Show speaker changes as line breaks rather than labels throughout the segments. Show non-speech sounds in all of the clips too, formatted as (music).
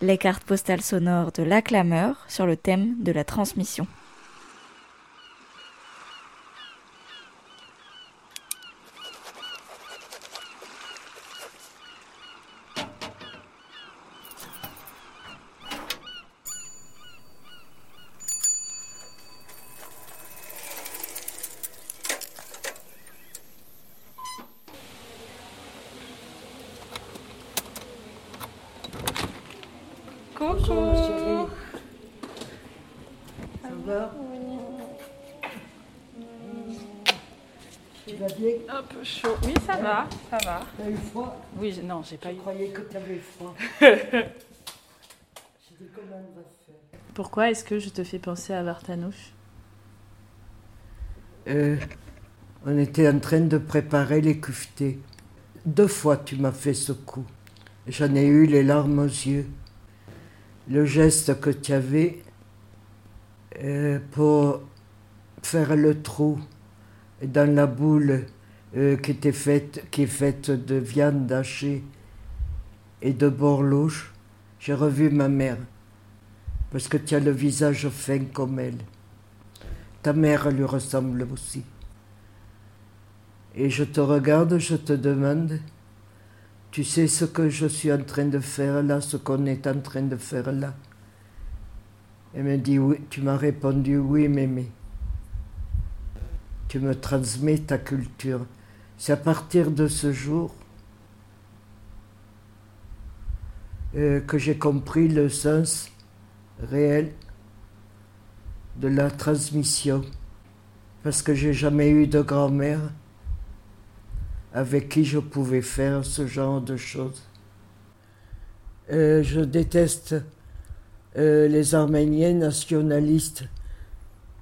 les cartes postales sonores de l'acclameur sur le thème de la transmission.
Coucou
Ça va Tu vas bien
Un peu chaud. Oui, ça va, ça va.
T'as eu froid
Oui, non, j'ai pas eu.
Je croyais que t'avais froid. (laughs) J'ai dit comment on va faire
Pourquoi est-ce que je te fais penser à Vartanouche?
Euh, On était en train de préparer les cuvetés. Deux fois tu m'as fait ce coup. J'en ai eu les larmes aux yeux. Le geste que tu avais euh, pour faire le trou dans la boule euh, qui, était faite, est faite de viande hachée et de borlouche, j'ai revu ma mère. Parce que tu as le visage fin comme elle. Ta mère lui ressemble aussi. Et je te regarde, je te demande, tu sais ce que je suis en train de faire là, ce qu'on est en train de faire là Elle me dit oui, tu m'as répondu oui, mémé. Tu me transmets ta culture. C'est à partir de ce jour euh, que j'ai compris le sens réel de la transmission. Parce que j'ai jamais eu de grand-mère avec qui je pouvais faire ce genre de choses. Euh, je déteste euh, les Arméniens nationalistes,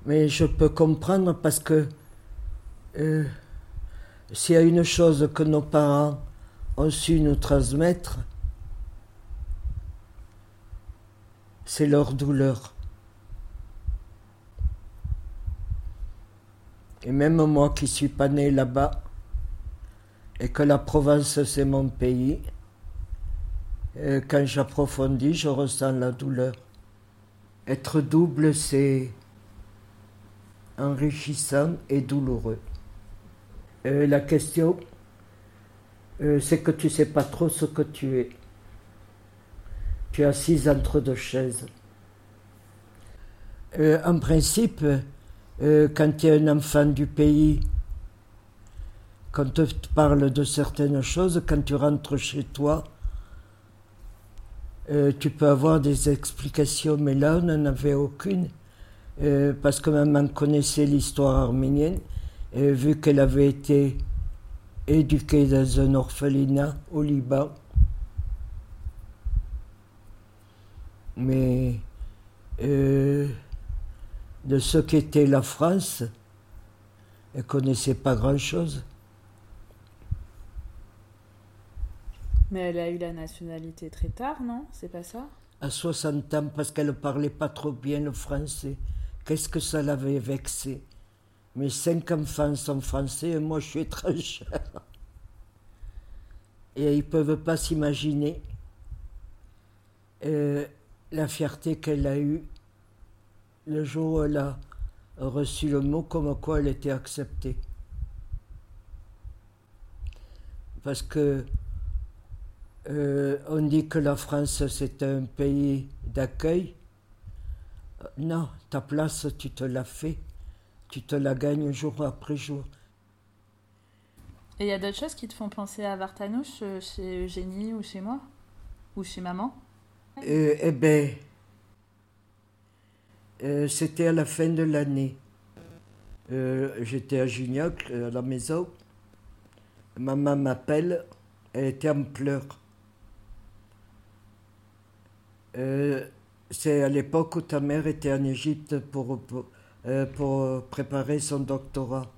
mais je peux comprendre parce que euh, s'il y a une chose que nos parents ont su nous transmettre, c'est leur douleur. Et même moi qui suis pas né là-bas, et que la Provence c'est mon pays, quand j'approfondis, je ressens la douleur. Être double, c'est enrichissant et douloureux. La question, euh, c'est que tu sais pas trop ce que tu es. Tu es assise entre deux chaises. Euh, en principe, euh, quand tu es un enfant du pays, quand on te parle de certaines choses, quand tu rentres chez toi, euh, tu peux avoir des explications, mais là, on n'en avait aucune, euh, parce que maman connaissait l'histoire arménienne, et vu qu'elle avait été éduquée dans un orphelinat au Liban. Mais euh, de ce qu'était la France, elle connaissait pas grand-chose.
Mais elle a eu la nationalité très tard, non? C'est pas ça?
À 60 ans parce qu'elle ne parlait pas trop bien le français. Qu'est-ce que ça l'avait vexé? Mes cinq enfants sont français et moi je suis (laughs) étrangère. Et ils ne peuvent pas s'imaginer euh, la fierté qu'elle a eue le jour où elle a reçu le mot comme quoi elle était acceptée. Parce que euh, on dit que la France c'est un pays d'accueil. Euh, Non, ta place tu te la fais, tu te la gagnes jour après jour.
Et il y a d'autres choses qui te font penser à Vartanouche euh, chez Eugénie ou chez moi Ou chez maman?
Euh, eh bien, c'était à la fin de l'année. J'étais à Gignac, à la maison. Maman m'appelle, elle était en pleurs. Euh, C'est à l'époque où ta mère était en Égypte euh, pour préparer son doctorat.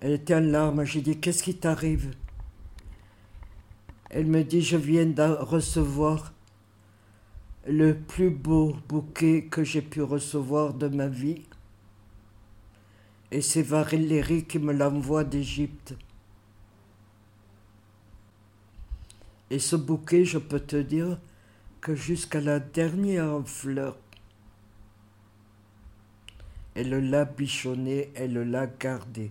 Elle était en larmes. J'ai dit Qu'est-ce qui t'arrive? Elle me dit Je viens de recevoir le plus beau bouquet que j'ai pu recevoir de ma vie. Et c'est Valérie qui me l'envoie d'Égypte. Et ce bouquet, je peux te dire que jusqu'à la dernière fleur, elle l'a bichonné, elle l'a gardé.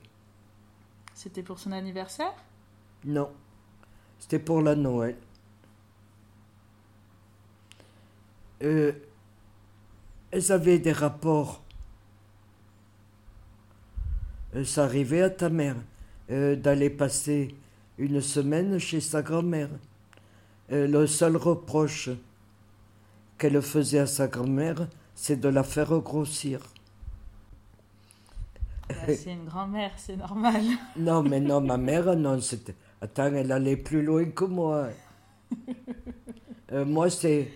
C'était pour son anniversaire?
Non, c'était pour la Noël. Euh, elles avaient des rapports. Euh, ça arrivait à ta mère euh, d'aller passer une semaine chez sa grand-mère. Le seul reproche qu'elle faisait à sa grand-mère, c'est de la faire grossir.
Bah, C'est une grand-mère, c'est normal. (laughs)
Non, mais non, ma mère, non, c'était. Attends, elle allait plus loin que moi. Euh, moi, c'est.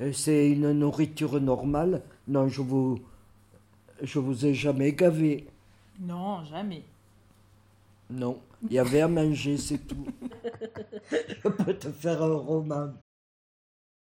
euh, C'est une nourriture normale. Non, je vous. Je vous ai jamais gavé.
Non, jamais.
Non. Il y avait à manger, c'est tout. (laughs) je peux te faire un roman.